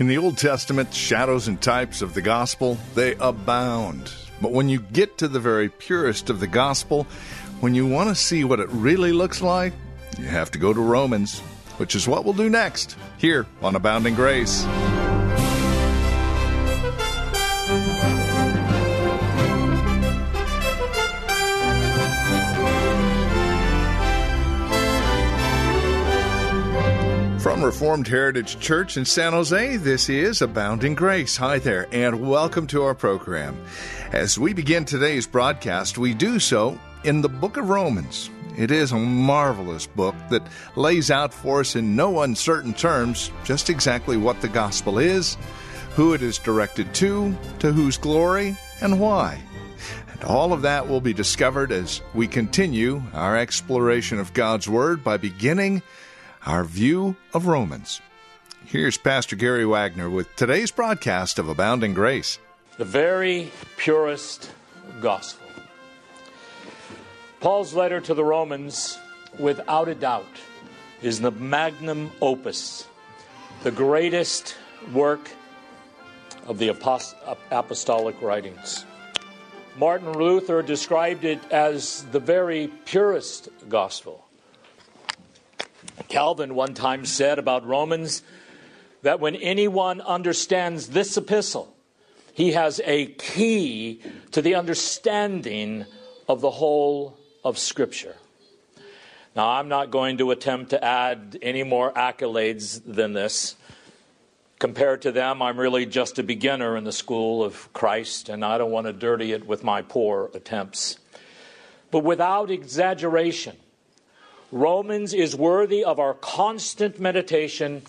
In the Old Testament, shadows and types of the gospel, they abound. But when you get to the very purest of the gospel, when you want to see what it really looks like, you have to go to Romans, which is what we'll do next, here on Abounding Grace. Reformed Heritage Church in San Jose, this is Abounding Grace. Hi there, and welcome to our program. As we begin today's broadcast, we do so in the book of Romans. It is a marvelous book that lays out for us in no uncertain terms just exactly what the gospel is, who it is directed to, to whose glory, and why. And all of that will be discovered as we continue our exploration of God's Word by beginning our view of Romans. Here's Pastor Gary Wagner with today's broadcast of Abounding Grace. The very purest gospel. Paul's letter to the Romans, without a doubt, is the magnum opus, the greatest work of the apostolic writings. Martin Luther described it as the very purest gospel. Calvin one time said about Romans that when anyone understands this epistle, he has a key to the understanding of the whole of Scripture. Now, I'm not going to attempt to add any more accolades than this. Compared to them, I'm really just a beginner in the school of Christ, and I don't want to dirty it with my poor attempts. But without exaggeration, Romans is worthy of our constant meditation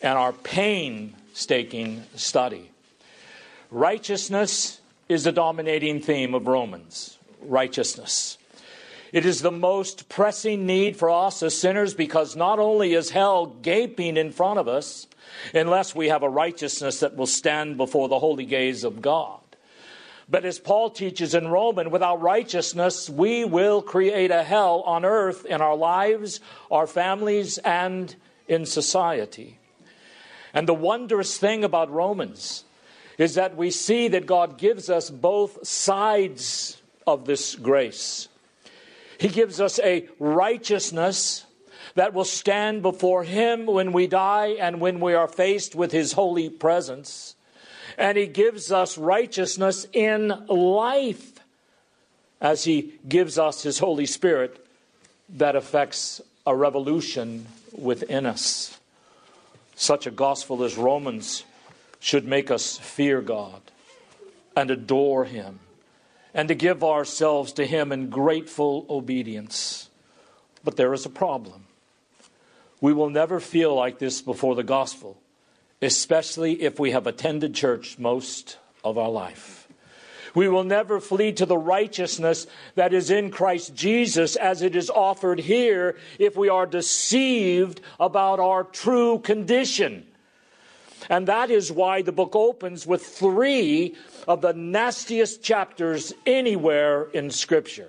and our painstaking study. Righteousness is the dominating theme of Romans. Righteousness. It is the most pressing need for us as sinners because not only is hell gaping in front of us, unless we have a righteousness that will stand before the holy gaze of God, but as Paul teaches in Roman, without righteousness, we will create a hell on earth in our lives, our families, and in society. And the wondrous thing about Romans is that we see that God gives us both sides of this grace. He gives us a righteousness that will stand before Him when we die and when we are faced with His holy presence and He gives us righteousness in life as He gives us His Holy Spirit that affects a revolution within us. Such a gospel as Romans should make us fear God and adore Him and to give ourselves to Him in grateful obedience. But there is a problem. We will never feel like this before the gospel especially if we have attended church most of our life. We will never flee to the righteousness that is in Christ Jesus as it is offered here if we are deceived about our true condition. And that is why the book opens with three of the nastiest chapters anywhere in Scripture.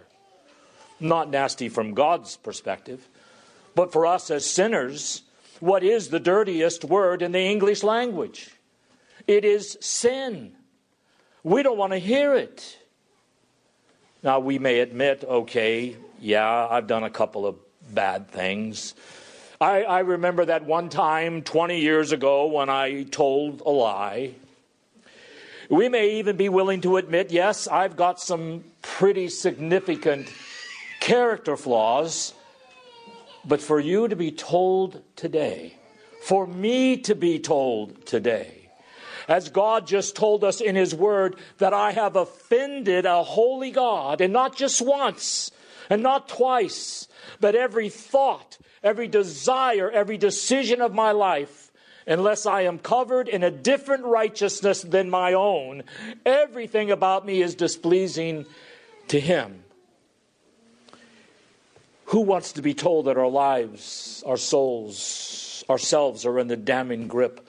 Not nasty from God's perspective, but for us as sinners, what is the dirtiest word in the English language? It is sin. We don't want to hear it. Now, we may admit, okay, yeah, I've done a couple of bad things. I, I, remember that one time 20 years ago when I told a lie. We may even be willing to admit, yes, I've got some pretty significant character flaws. But for you to be told today, for me to be told today, as God just told us in His Word, that I have offended a holy God, and not just once, and not twice, but every thought, every desire, every decision of my life unless I am covered in a different righteousness than my own, everything about me is displeasing to Him. Who wants to be told that our lives, our souls, ourselves are in the damning grip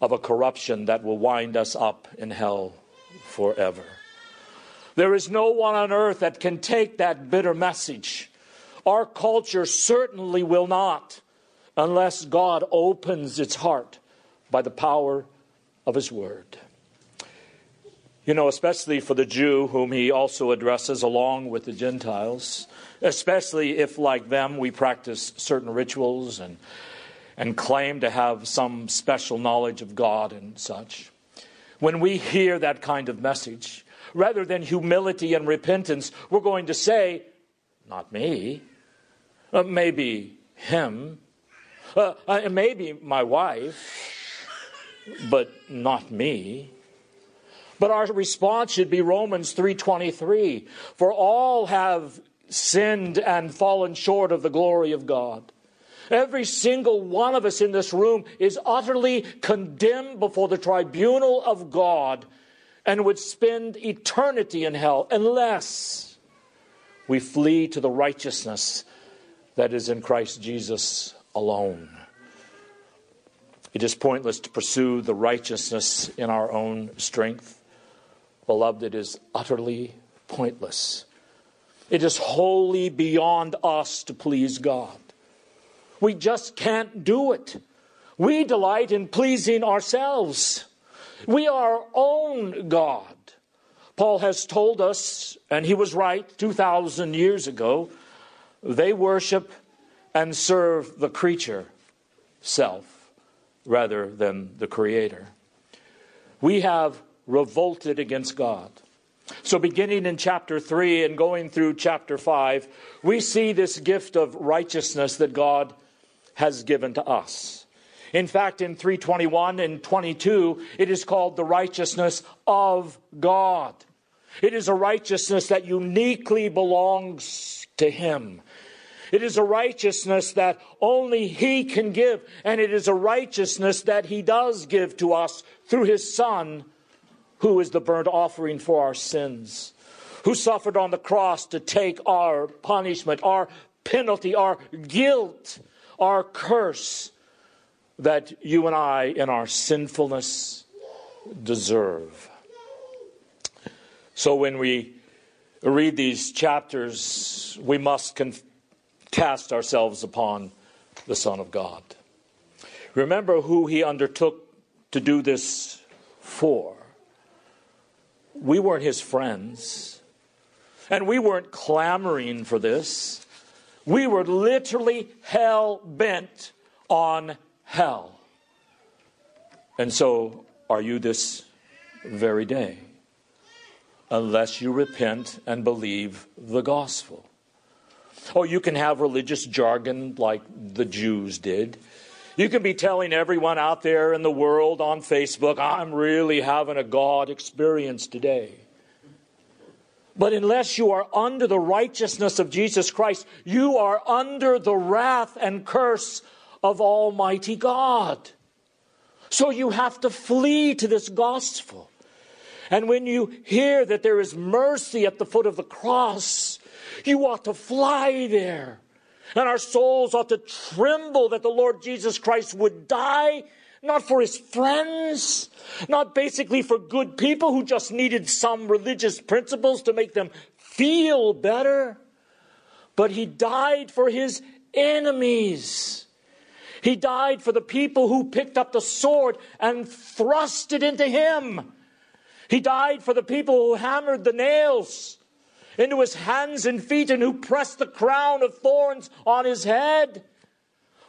of a corruption that will wind us up in hell forever? There is no one on earth that can take that bitter message. Our culture certainly will not unless God opens its heart by the power of His Word. You know, especially for the Jew, whom he also addresses along with the Gentiles, especially if, like them, we practice certain rituals and, and claim to have some special knowledge of God and such. When we hear that kind of message, rather than humility and repentance, we're going to say, Not me, uh, maybe him, uh, uh, maybe my wife, but not me. But our response should be Romans 3:23, for all have sinned and fallen short of the glory of God. Every single one of us in this room is utterly condemned before the tribunal of God and would spend eternity in hell unless we flee to the righteousness that is in Christ Jesus alone. It is pointless to pursue the righteousness in our own strength. Beloved, it is utterly pointless. It is wholly beyond us to please God. We just can't do it. We delight in pleasing ourselves. We are our own God. Paul has told us, and he was right 2,000 years ago, they worship and serve the creature, self, rather than the Creator. We have revolted against God. So, beginning in chapter 3 and going through chapter 5, we see this gift of righteousness that God has given to us. In fact, in 321 and 22, it is called the righteousness of God. It is a righteousness that uniquely belongs to Him. It is a righteousness that only He can give, and it is a righteousness that He does give to us through His Son, who is the burnt offering for our sins, who suffered on the cross to take our punishment, our penalty, our guilt, our curse that you and I, in our sinfulness, deserve. So when we read these chapters, we must conf- cast ourselves upon the Son of God. Remember who he undertook to do this for. We weren't his friends, and we weren't clamoring for this. We were literally hell bent on hell. And so are you this very day, unless you repent and believe the gospel. Oh, you can have religious jargon like the Jews did. You can be telling everyone out there in the world on Facebook, I'm really having a God experience today. But unless you are under the righteousness of Jesus Christ, you are under the wrath and curse of Almighty God. So you have to flee to this gospel. And when you hear that there is mercy at the foot of the cross, you ought to fly there. And our souls ought to tremble that the Lord Jesus Christ would die, not for his friends, not basically for good people who just needed some religious principles to make them feel better, but he died for his enemies. He died for the people who picked up the sword and thrust it into him. He died for the people who hammered the nails into his hands and feet and who pressed the crown of thorns on his head.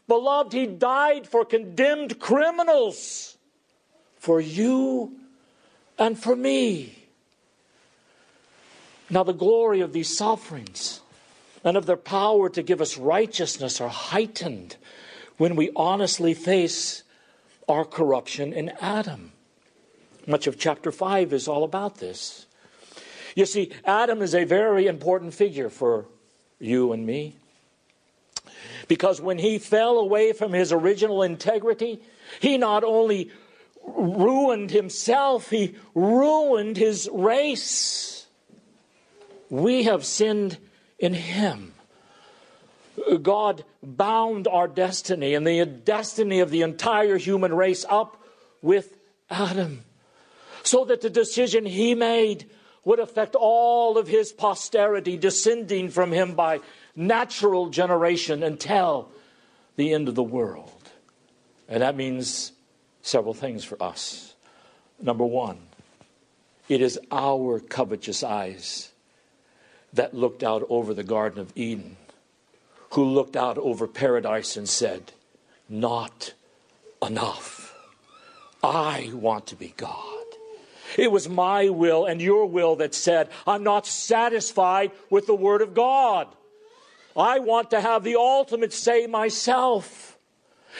Beloved, he died for condemned criminals, for you and for me. Now, the glory of these sufferings and of their power to give us righteousness are heightened when we honestly face our corruption in Adam. Much of chapter 5 is all about this. You see, Adam is a very important figure for you and me. Because when he fell away from his original integrity He not only ruined himself, he ruined his race. We have sinned in him. God bound our destiny and the destiny of the entire human race up with Adam, so that the decision he made would affect all of his posterity descending from him by natural generation until the end of the world. And that means several things for us. Number one, it is our covetous eyes that looked out over the Garden of Eden, who looked out over paradise and said, Not enough. I want to be God. It was my will and your will that said, I'm not satisfied with the Word of God. I want to have the ultimate say myself.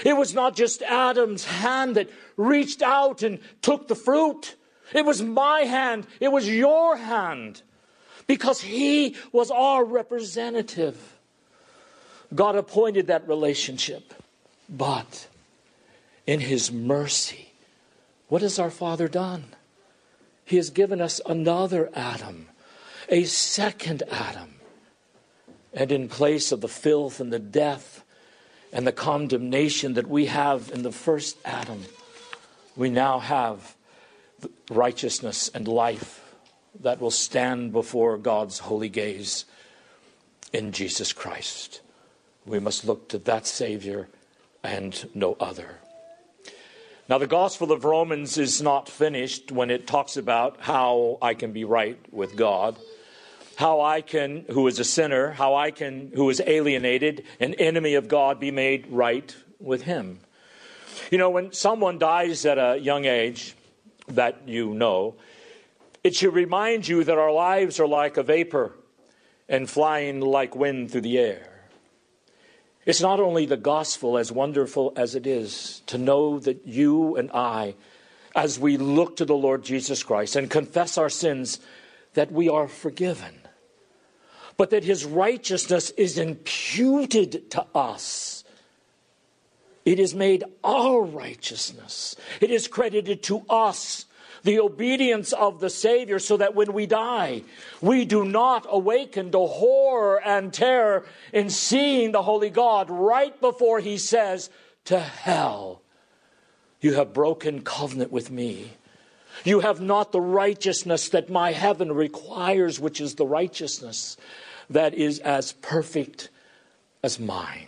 It was not just Adam's hand that reached out and took the fruit. It was my hand. It was your hand. Because he was our representative. God appointed that relationship. But in his mercy, what has our Father done? He has given us another Adam, a second Adam and in place of the filth and the death and the condemnation that we have in the first Adam, we now have righteousness and life that will stand before God's holy gaze in Jesus Christ. We must look to that Savior and no other. Now, the Gospel of Romans is not finished when it talks about how I can be right with God how I can, who is a sinner, how I can, who is alienated, an enemy of God, be made right with Him. You know, when someone dies at a young age, that you know, it should remind you that our lives are like a vapor and flying like wind through the air. It's not only the gospel, as wonderful as it is, to know that you and I, as we look to the Lord Jesus Christ and confess our sins, that we are forgiven but that his righteousness is imputed to us. It is made our righteousness. It is credited to us, the obedience of the Savior, so that when we die, we do not awaken to horror and terror in seeing the Holy God right before he says, To hell, you have broken covenant with me. You have not the righteousness that my heaven requires, which is the righteousness that is as perfect as mine.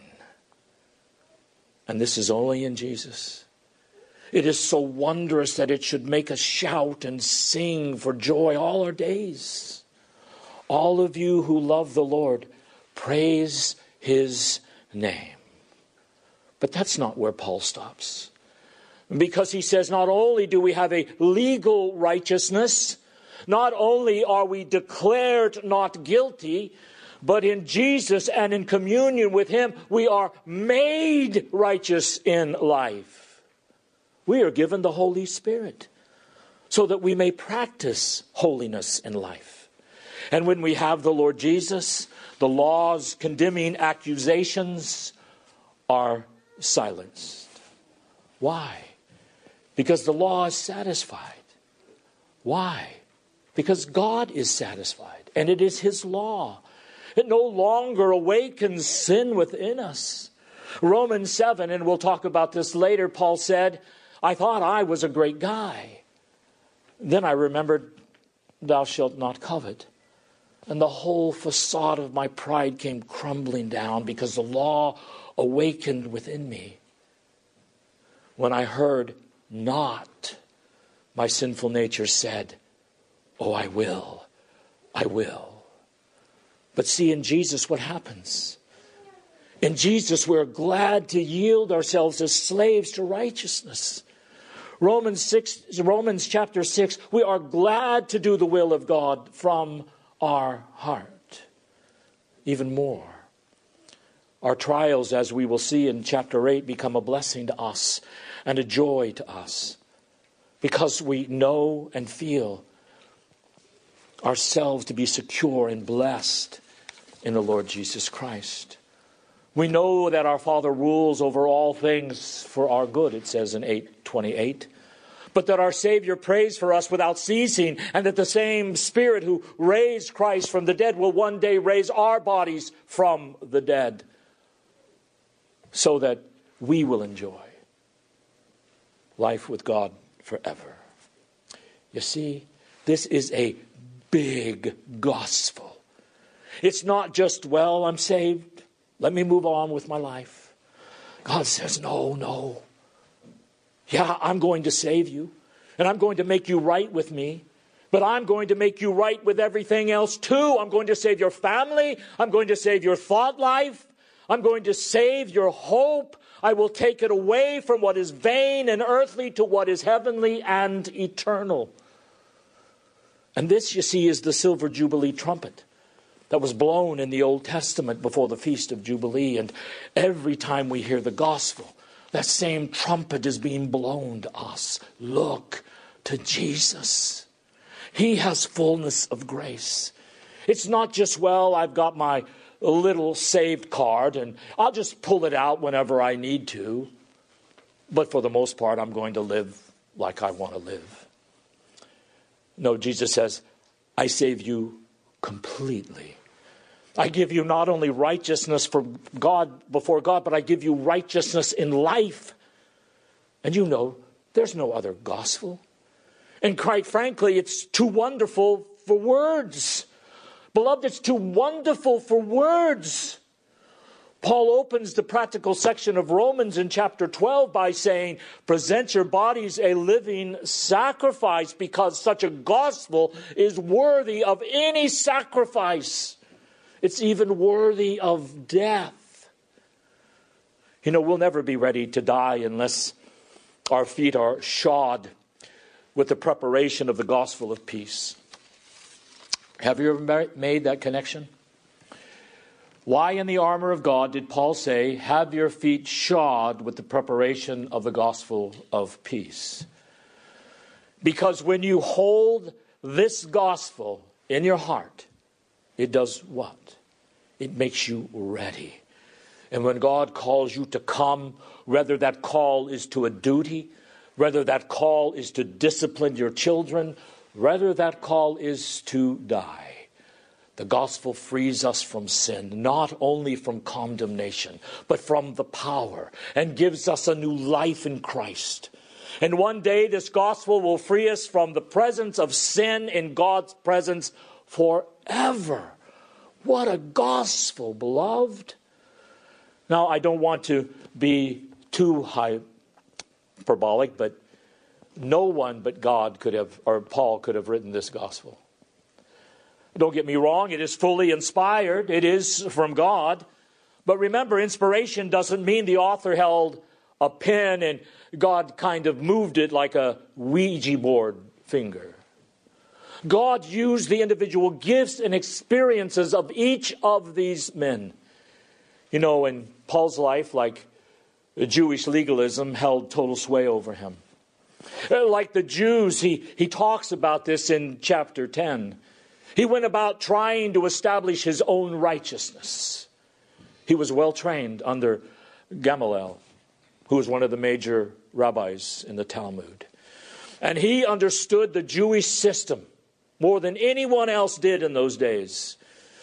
And this is only in Jesus. It is so wondrous that it should make us shout and sing for joy all our days. All of you who love the Lord, praise his name. But that's not where Paul stops. Because he says, not only do we have a legal righteousness, not only are we declared not guilty, but in Jesus and in communion with Him, we are made righteous in life. We are given the Holy Spirit so that we may practice holiness in life. And when we have the Lord Jesus, the laws condemning accusations are silenced. Why? Because the law is satisfied. Why? Because God is satisfied, and it is His law it no longer awakens sin within us. Romans 7, and we'll talk about this later, Paul said, I thought I was a great guy. Then I remembered, Thou shalt not covet. And the whole facade of my pride came crumbling down because the law awakened within me. When I heard not, my sinful nature said, Oh, I will, I will. But see, in Jesus, what happens? In Jesus, we're glad to yield ourselves as slaves to righteousness. Romans 6, Romans chapter 6, we are glad to do the will of God from our heart. Even more. Our trials, as we will see in chapter 8, become a blessing to us and a joy to us because we know and feel ourselves to be secure and blessed in the Lord Jesus Christ. We know that our Father rules over all things for our good, it says in 828 but that our Savior prays for us without ceasing, and that the same Spirit who raised Christ from the dead will one day raise our bodies from the dead, so that we will enjoy life with God forever. You see, this is a big gospel. It's not just, well, I'm saved, let me move on with my life. God says, no, no. Yeah, I'm going to save you, and I'm going to make you right with me. But I'm going to make you right with everything else too. I'm going to save your family. I'm going to save your thought life. I'm going to save your hope. I will take it away from what is vain and earthly to what is heavenly and eternal. And this, you see, is the silver jubilee trumpet that was blown in the Old Testament before the Feast of Jubilee. And every time we hear the gospel, that same trumpet is being blown to us. Look to Jesus. He has fullness of grace. It's not just, well, I've got my little saved card and I'll just pull it out whenever I need to. But for the most part, I'm going to live like I want to live. No, Jesus says, I save you completely. I give you not only righteousness for God before God, but I give you righteousness in life. And you know, there's no other gospel. And quite frankly, it's too wonderful for words. Beloved, it's too wonderful for words. Paul opens the practical section of Romans in chapter 12 by saying, Present your bodies a living sacrifice because such a gospel is worthy of any sacrifice. It's even worthy of death. You know, we'll never be ready to die unless our feet are shod with the preparation of the gospel of peace. Have you ever made that connection? Why, in the armor of God, did Paul say, Have your feet shod with the preparation of the gospel of peace? Because when you hold this gospel in your heart, it does what? It makes you ready. And when God calls you to come, whether that call is to a duty, whether that call is to discipline your children, whether that call is to die, the gospel frees us from sin, not only from condemnation, but from the power, and gives us a new life in Christ. And one day, this gospel will free us from the presence of sin in God's presence forever. What a gospel, beloved. Now, I don't want to be too hyperbolic, but no one but God could have, or Paul could have written this gospel. Don't get me wrong, it is fully inspired, it is from God. But remember, inspiration doesn't mean the author held a pen and God kind of moved it like a Ouija board finger. God used the individual gifts and experiences of each of these men. You know, in Paul's life, like Jewish legalism held total sway over him. Uh, like the Jews, he, he talks about this in chapter 10. He went about trying to establish his own righteousness. He was well trained under Gamaliel, who was one of the major rabbis in the Talmud. And he understood the Jewish system more than anyone else did in those days.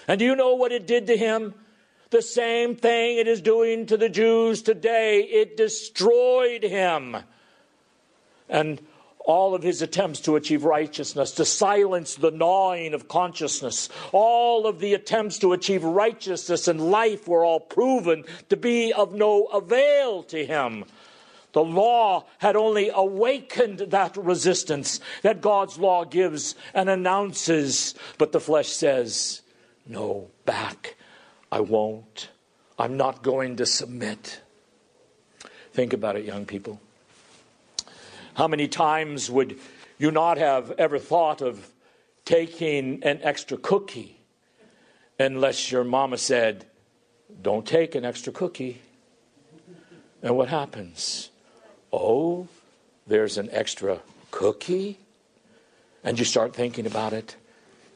And do you know what it did to him? The same thing it is doing to the Jews today. It destroyed him. And all of his attempts to achieve righteousness, to silence the gnawing of consciousness, all of the attempts to achieve righteousness in life were all proven to be of no avail to him. The law had only awakened that resistance that God's law gives and announces. But the flesh says, No, back. I won't. I'm not going to submit. Think about it, young people. How many times would you not have ever thought of taking an extra cookie unless your mama said, Don't take an extra cookie? And what happens? Oh, there's an extra cookie? And you start thinking about it,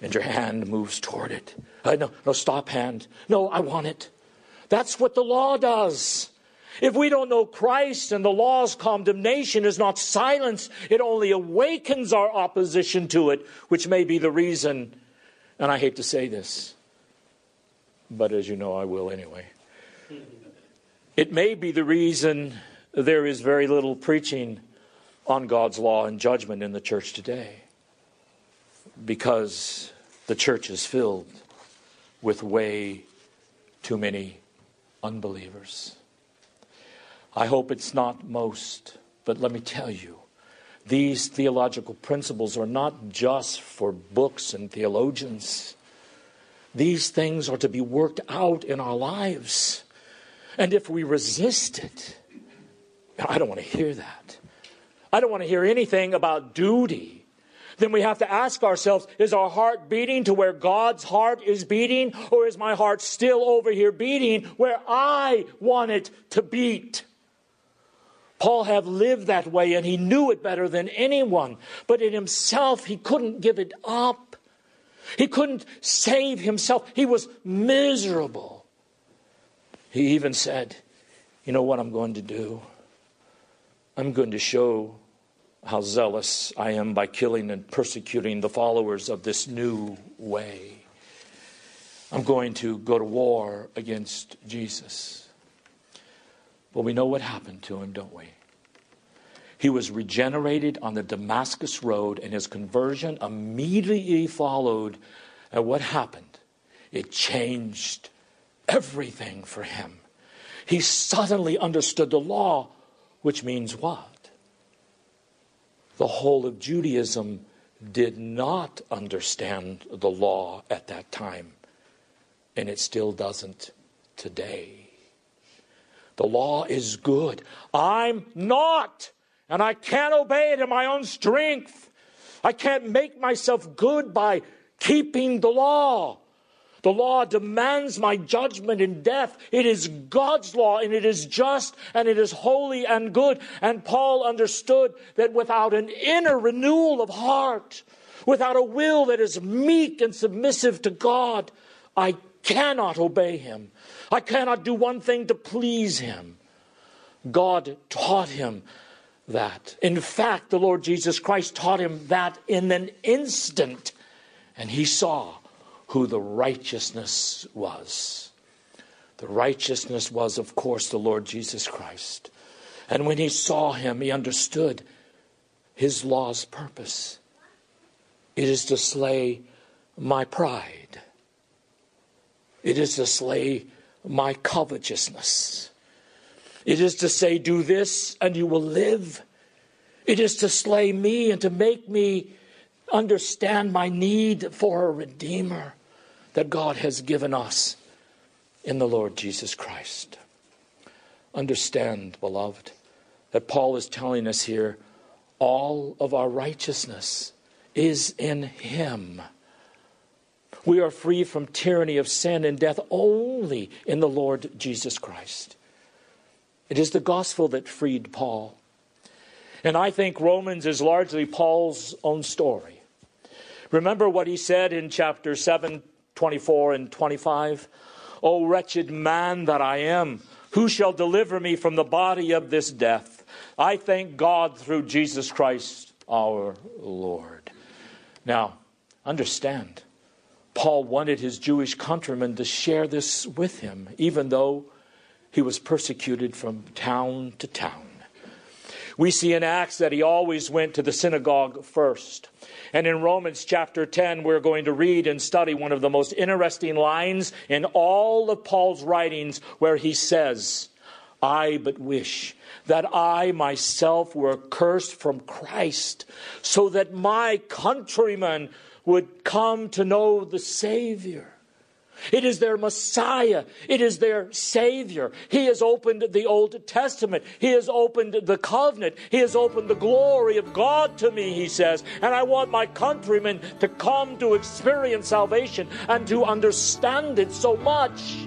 and your hand moves toward it. Uh, no, no, stop, hand. No, I want it. That's what the law does. If we don't know Christ and the law's condemnation is not silence, it only awakens our opposition to it, which may be the reason, and I hate to say this, but as you know, I will anyway. It may be the reason there is very little preaching on God's law and judgment in the church today, because the church is filled with way too many unbelievers. I hope it's not most, but let me tell you, these theological principles are not just for books and theologians. These things are to be worked out in our lives. And if we resist it, I don't want to hear that. I don't want to hear anything about duty then we have to ask ourselves is our heart beating to where God's heart is beating, or is my heart still over here beating where I want it to beat? Paul had lived that way and he knew it better than anyone, but in himself he couldn't give it up. He couldn't save himself. He was miserable. He even said, You know what I'm going to do? I'm going to show how zealous I am by killing and persecuting the followers of this new way. I'm going to go to war against Jesus. But we know what happened to him, don't we? He was regenerated on the Damascus Road, and his conversion immediately followed. And what happened? It changed everything for him. He suddenly understood the law, which means what? the whole of Judaism did not understand the law at that time, and it still doesn't today. The law is good. I'm not, and I can't obey it in my own strength. I can't make myself good by keeping the law. The law demands my judgment in death. It is God's law and it is just and it is holy and good. And Paul understood that without an inner renewal of heart, without a will that is meek and submissive to God, I cannot obey him. I cannot do one thing to please him. God taught him that. In fact, the Lord Jesus Christ taught him that in an instant. And he saw who the righteousness was. The righteousness was, of course, the Lord Jesus Christ. And when he saw him, he understood his law's purpose. It is to slay my pride, it is to slay my covetousness. It is to say, Do this and you will live. It is to slay me and to make me understand my need for a Redeemer that God has given us in the Lord Jesus Christ. Understand, beloved, that Paul is telling us here all of our righteousness is in Him. We are free from tyranny of sin and death only in the Lord Jesus Christ. It is the gospel that freed Paul. And I think Romans is largely Paul's own story. Remember what he said in chapter 7, 24 and 25. O wretched man that I am, who shall deliver me from the body of this death? I thank God through Jesus Christ our Lord. Now, understand, Paul wanted his Jewish countrymen to share this with him, even though he was persecuted from town to town. We see in Acts that he always went to the synagogue first. And in Romans chapter 10, we're going to read and study one of the most interesting lines in all of Paul's writings where he says, I but wish that I myself were cursed from Christ, so that my countrymen would come to know the Savior. It is their Messiah. It is their Savior. He has opened the Old Testament. He has opened the covenant. He has opened the glory of God to me, he says. And I want my countrymen to come to experience salvation and to understand it so much.